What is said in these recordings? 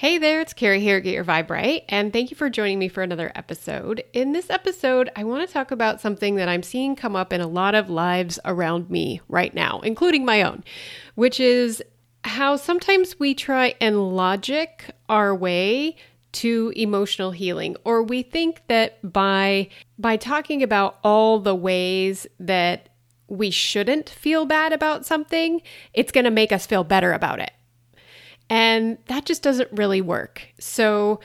Hey there, it's Carrie here, at Get Your Vibe Right, and thank you for joining me for another episode. In this episode, I want to talk about something that I'm seeing come up in a lot of lives around me right now, including my own, which is how sometimes we try and logic our way to emotional healing or we think that by by talking about all the ways that we shouldn't feel bad about something, it's going to make us feel better about it. And that just doesn't really work. So,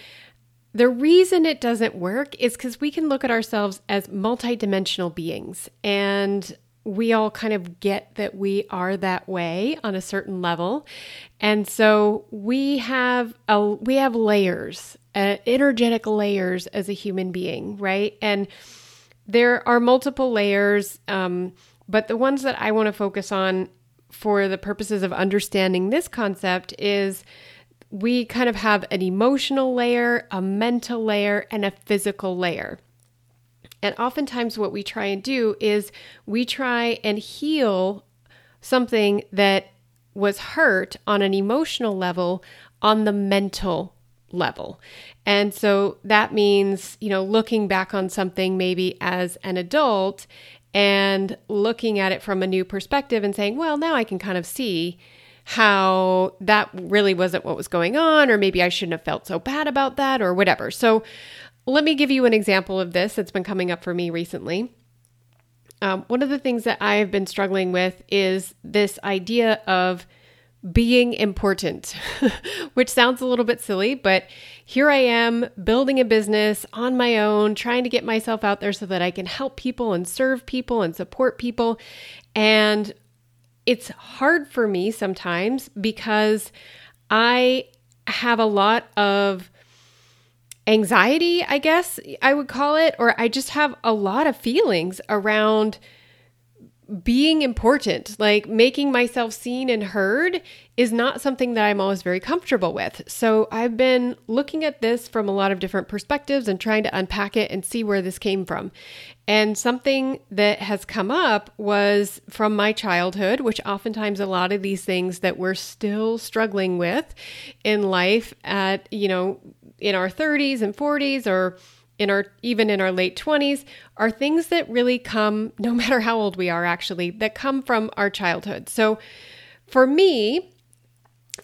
the reason it doesn't work is because we can look at ourselves as multidimensional beings and we all kind of get that we are that way on a certain level. And so we have a we have layers, uh, energetic layers as a human being, right? And there are multiple layers, um, but the ones that I want to focus on for the purposes of understanding this concept is we kind of have an emotional layer, a mental layer, and a physical layer. And oftentimes, what we try and do is we try and heal something that was hurt on an emotional level on the mental level. And so that means, you know, looking back on something maybe as an adult and looking at it from a new perspective and saying, well, now I can kind of see how that really wasn't what was going on, or maybe I shouldn't have felt so bad about that, or whatever. So, let me give you an example of this that's been coming up for me recently. Um, one of the things that I have been struggling with is this idea of being important, which sounds a little bit silly, but here I am building a business on my own, trying to get myself out there so that I can help people and serve people and support people. And it's hard for me sometimes because I have a lot of anxiety, I guess I would call it, or I just have a lot of feelings around being important, like making myself seen and heard, is not something that I'm always very comfortable with. So I've been looking at this from a lot of different perspectives and trying to unpack it and see where this came from. And something that has come up was from my childhood, which oftentimes a lot of these things that we're still struggling with in life at, you know, in our 30s and 40s or in our even in our late 20s are things that really come no matter how old we are actually that come from our childhood. So for me,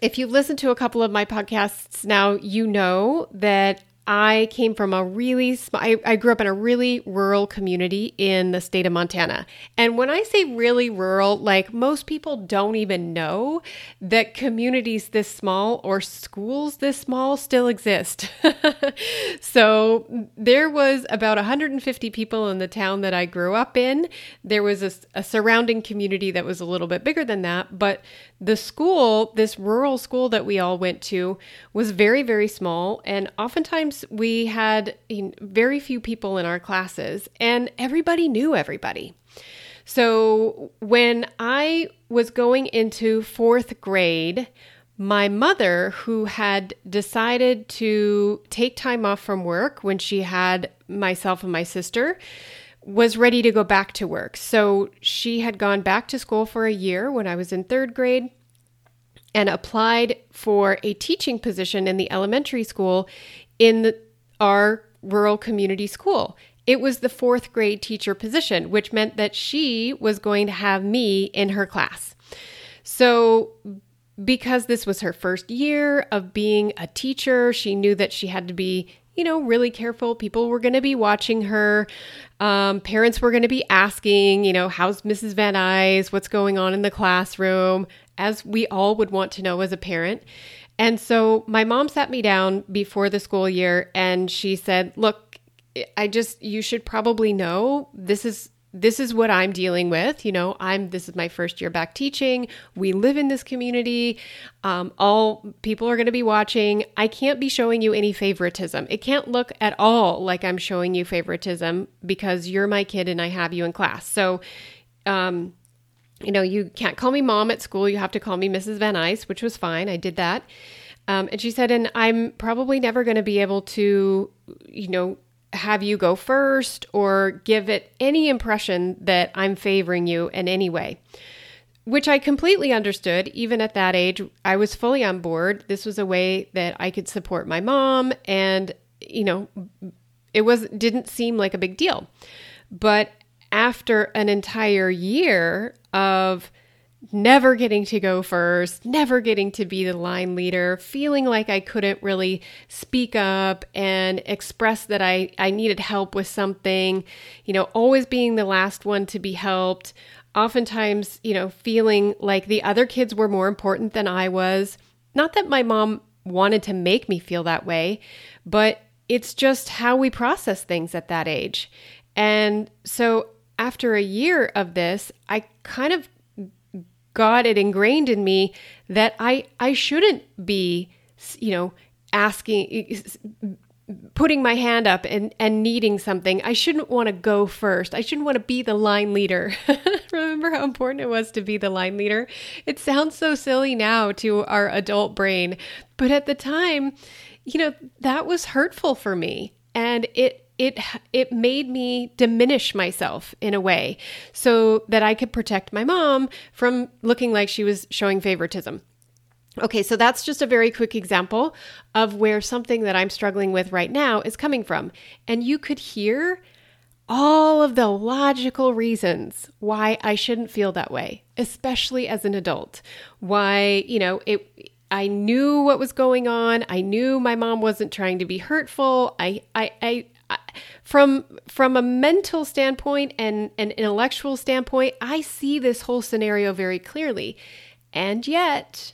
if you've listened to a couple of my podcasts now, you know that I came from a really, I, I grew up in a really rural community in the state of Montana. And when I say really rural, like most people don't even know that communities this small or schools this small still exist. so there was about 150 people in the town that I grew up in. There was a, a surrounding community that was a little bit bigger than that, but the school, this rural school that we all went to, was very, very small. And oftentimes we had very few people in our classes, and everybody knew everybody. So when I was going into fourth grade, my mother, who had decided to take time off from work when she had myself and my sister, was ready to go back to work. So she had gone back to school for a year when I was in third grade and applied for a teaching position in the elementary school in the, our rural community school. It was the fourth grade teacher position, which meant that she was going to have me in her class. So, because this was her first year of being a teacher, she knew that she had to be you know, really careful. People were going to be watching her. Um, parents were going to be asking, you know, how's Mrs. Van Nuys? What's going on in the classroom? As we all would want to know as a parent. And so my mom sat me down before the school year and she said, Look, I just, you should probably know this is this is what I'm dealing with. You know, I'm this is my first year back teaching. We live in this community. Um, all people are going to be watching. I can't be showing you any favoritism. It can't look at all like I'm showing you favoritism because you're my kid and I have you in class. So, um, you know, you can't call me mom at school. You have to call me Mrs. Van Nuys, which was fine. I did that. Um, and she said, and I'm probably never going to be able to, you know, have you go first or give it any impression that I'm favoring you in any way. which I completely understood. Even at that age, I was fully on board. This was a way that I could support my mom, and you know, it was didn't seem like a big deal. But after an entire year of never getting to go first, never getting to be the line leader, feeling like I couldn't really speak up and express that I, I needed help with something, you know, always being the last one to be helped, oftentimes, you know, feeling like the other kids were more important than I was. Not that my mom wanted to make me feel that way, but it's just how we process things at that age. And so after a year of this, I kind of got it ingrained in me that I I shouldn't be, you know, asking putting my hand up and and needing something. I shouldn't want to go first. I shouldn't want to be the line leader. Remember how important it was to be the line leader? It sounds so silly now to our adult brain, but at the time, you know, that was hurtful for me. And it it it made me diminish myself in a way so that I could protect my mom from looking like she was showing favoritism. Okay, so that's just a very quick example of where something that I'm struggling with right now is coming from. And you could hear all of the logical reasons why I shouldn't feel that way, especially as an adult. Why, you know, it I knew what was going on. I knew my mom wasn't trying to be hurtful. I I I from from a mental standpoint and an intellectual standpoint, I see this whole scenario very clearly. And yet,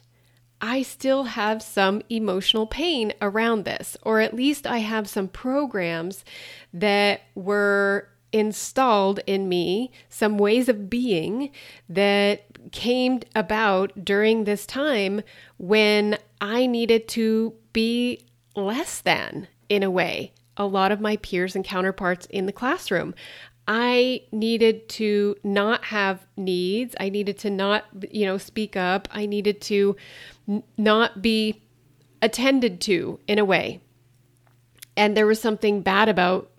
I still have some emotional pain around this, or at least I have some programs that were installed in me, some ways of being that came about during this time when I needed to be less than in a way a lot of my peers and counterparts in the classroom. I needed to not have needs. I needed to not, you know, speak up. I needed to n- not be attended to in a way. And there was something bad about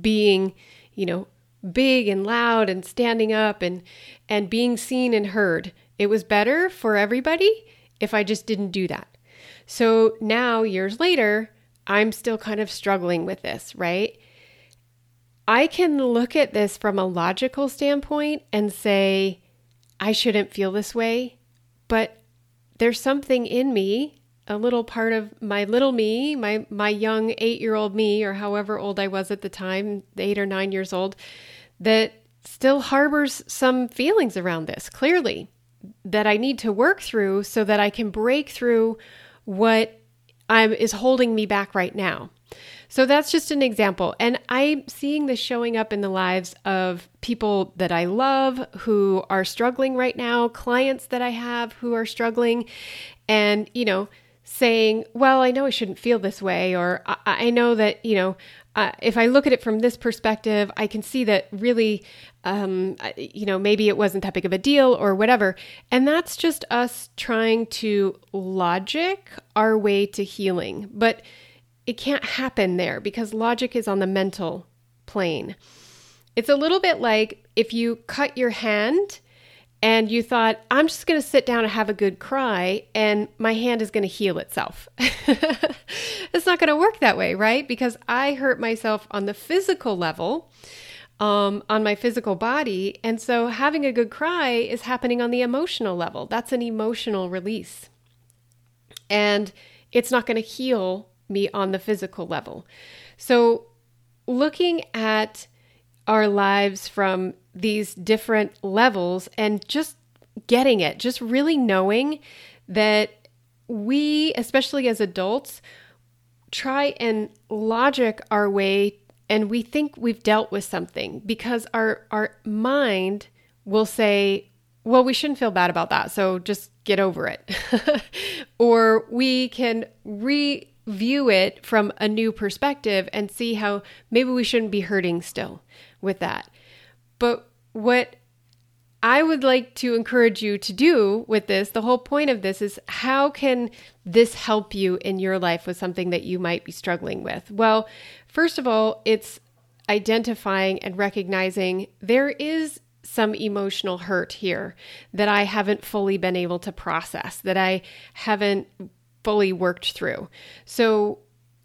being, you know, big and loud and standing up and and being seen and heard. It was better for everybody if I just didn't do that. So now years later, I'm still kind of struggling with this, right? I can look at this from a logical standpoint and say, I shouldn't feel this way, but there's something in me, a little part of my little me, my my young 8-year-old me or however old I was at the time, 8 or 9 years old, that still harbors some feelings around this, clearly, that I need to work through so that I can break through what um, is holding me back right now. So that's just an example. And I'm seeing this showing up in the lives of people that I love who are struggling right now, clients that I have who are struggling, and, you know, saying, well, I know I shouldn't feel this way, or I, I know that, you know, uh, if I look at it from this perspective, I can see that really, um, you know, maybe it wasn't that big of a deal or whatever. And that's just us trying to logic our way to healing. But it can't happen there because logic is on the mental plane. It's a little bit like if you cut your hand and you thought, I'm just going to sit down and have a good cry, and my hand is going to heal itself. it's not going to work that way, right? Because I hurt myself on the physical level, um, on my physical body. And so having a good cry is happening on the emotional level. That's an emotional release. And it's not going to heal me on the physical level. So looking at our lives from these different levels and just getting it, just really knowing that we, especially as adults, try and logic our way and we think we've dealt with something because our our mind will say well we shouldn't feel bad about that so just get over it. Or we can review it from a new perspective and see how maybe we shouldn't be hurting still with that but what I would like to encourage you to do with this, the whole point of this is how can this help you in your life with something that you might be struggling with? Well, first of all, it's identifying and recognizing there is some emotional hurt here that I haven't fully been able to process, that I haven't fully worked through. So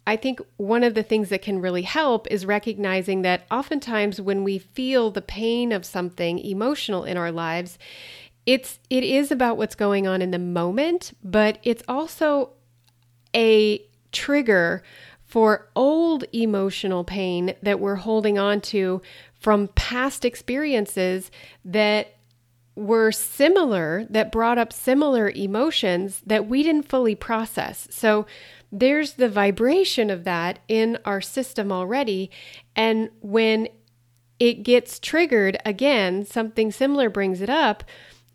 I think one of the things that can really help is recognizing that oftentimes when we feel the pain of something emotional in our lives, it's it is about what's going on in the moment, but it's also a trigger for old emotional pain that we're holding on to from past experiences that were similar, that brought up similar emotions that we didn't fully process. So there's the vibration of that in our system already. And when it gets triggered again, something similar brings it up,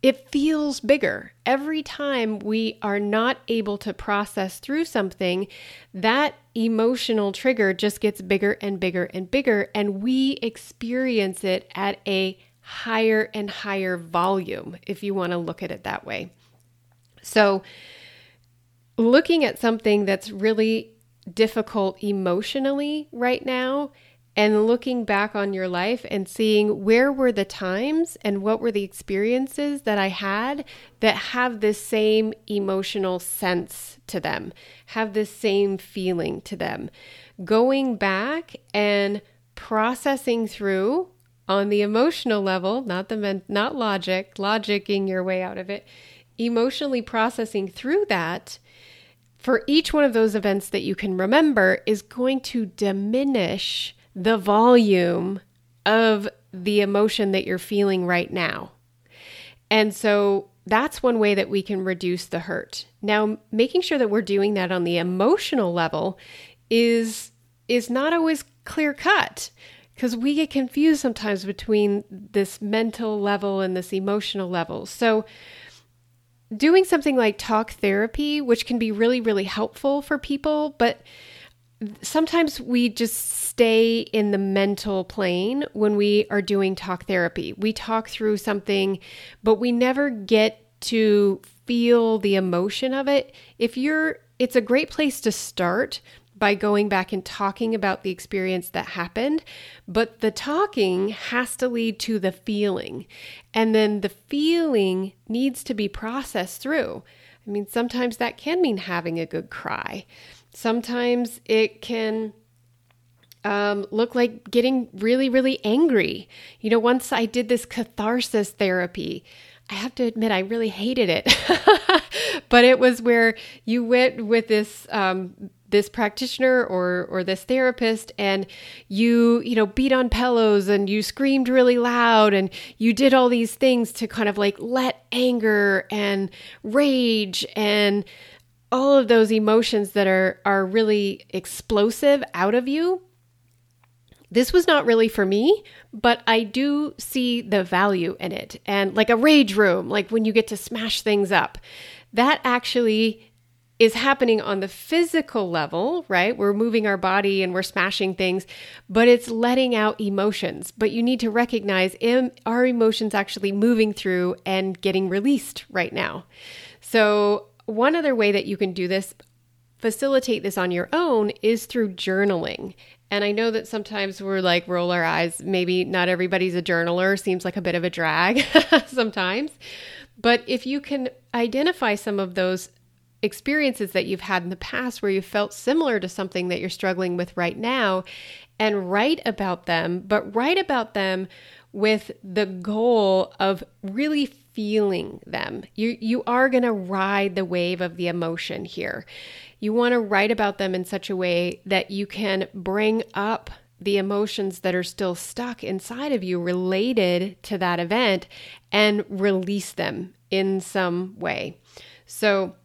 it feels bigger. Every time we are not able to process through something, that emotional trigger just gets bigger and bigger and bigger, and we experience it at a higher and higher volume, if you want to look at it that way. So, looking at something that's really difficult emotionally right now and looking back on your life and seeing where were the times and what were the experiences that I had that have this same emotional sense to them, have this same feeling to them. Going back and processing through on the emotional level, not the men- not logic, logicking your way out of it, emotionally processing through that for each one of those events that you can remember is going to diminish the volume of the emotion that you're feeling right now. And so that's one way that we can reduce the hurt. Now, making sure that we're doing that on the emotional level is is not always clear cut because we get confused sometimes between this mental level and this emotional level. So doing something like talk therapy, which can be really, really helpful for people, but sometimes we just stay in the mental plane when we are doing talk therapy. We talk through something, but we never get to feel the emotion of it. If you're, it's a great place to start by going back and talking about the experience that happened, but the talking has to lead to the feeling. And then the feeling needs to be processed through. I mean, sometimes that can mean having a good cry. Sometimes it can um, look like getting really, really angry. You know, once I did this catharsis therapy, I have to admit, I really hated it. but it was where you went with this um, this practitioner or or this therapist and you you know beat on pillows and you screamed really loud and you did all these things to kind of like let anger and rage and all of those emotions that are are really explosive out of you this was not really for me, but I do see the value in it. And like a rage room, like when you get to smash things up, that actually is happening on the physical level, right? We're moving our body and we're smashing things, but it's letting out emotions. But you need to recognize am, are emotions actually moving through and getting released right now? So, one other way that you can do this, facilitate this on your own, is through journaling. And I know that sometimes we're like roll our eyes. Maybe not everybody's a journaler, seems like a bit of a drag sometimes. But if you can identify some of those experiences that you've had in the past where you felt similar to something that you're struggling with right now and write about them, but write about them with the goal of really feeling them. You you are going to ride the wave of the emotion here. You want to write about them in such a way that you can bring up the emotions that are still stuck inside of you related to that event and release them in some way. So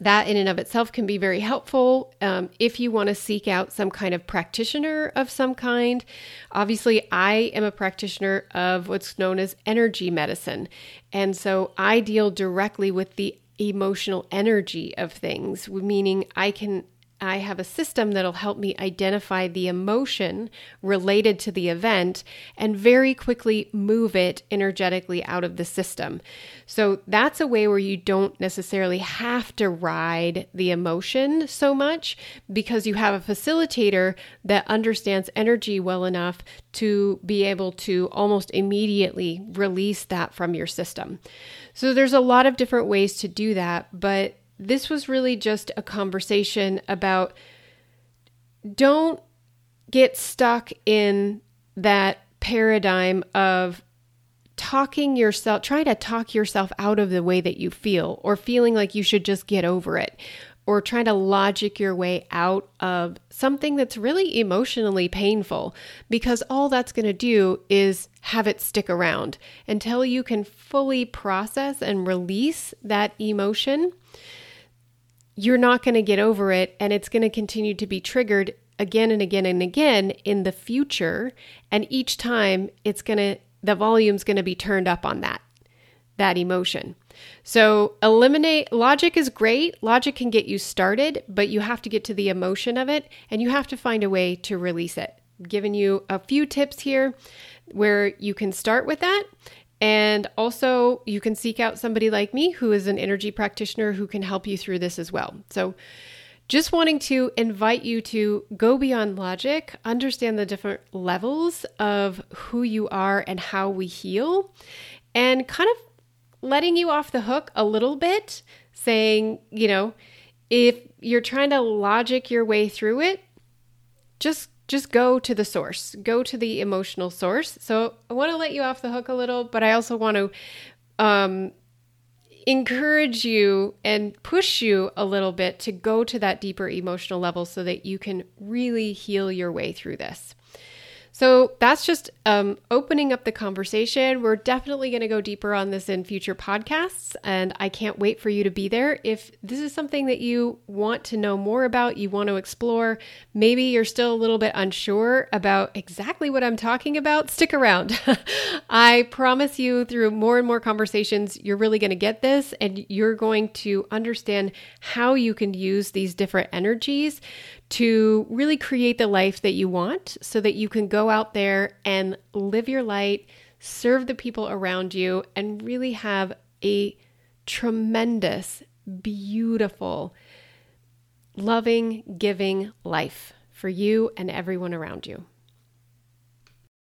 that in and of itself can be very helpful um, if you want to seek out some kind of practitioner of some kind. Obviously, I am a practitioner of what's known as energy medicine. And so I deal directly with the emotional energy of things, meaning I can I have a system that'll help me identify the emotion related to the event and very quickly move it energetically out of the system. So that's a way where you don't necessarily have to ride the emotion so much because you have a facilitator that understands energy well enough to be able to almost immediately release that from your system. So there's a lot of different ways to do that, but this was really just a conversation about don't get stuck in that paradigm of talking yourself, trying to talk yourself out of the way that you feel or feeling like you should just get over it or trying to logic your way out of something that's really emotionally painful because all that's going to do is have it stick around until you can fully process and release that emotion you're not going to get over it and it's going to continue to be triggered again and again and again in the future and each time it's going to the volume's going to be turned up on that that emotion. So eliminate logic is great. Logic can get you started, but you have to get to the emotion of it and you have to find a way to release it. I'm giving you a few tips here where you can start with that and also, you can seek out somebody like me who is an energy practitioner who can help you through this as well. So, just wanting to invite you to go beyond logic, understand the different levels of who you are and how we heal, and kind of letting you off the hook a little bit, saying, you know, if you're trying to logic your way through it, just just go to the source, go to the emotional source. So I want to let you off the hook a little, but I also want to um, encourage you and push you a little bit to go to that deeper emotional level so that you can really heal your way through this. So that's just um, opening up the conversation. We're definitely going to go deeper on this in future podcasts, and I can't wait for you to be there. If this is something that you want to know more about, you want to explore, maybe you're still a little bit unsure about exactly what I'm talking about, stick around. I promise you, through more and more conversations, you're really going to get this and you're going to understand how you can use these different energies to really create the life that you want so that you can go out there and live your light, serve the people around you, and really have a tremendous, beautiful, loving, giving life for you and everyone around you.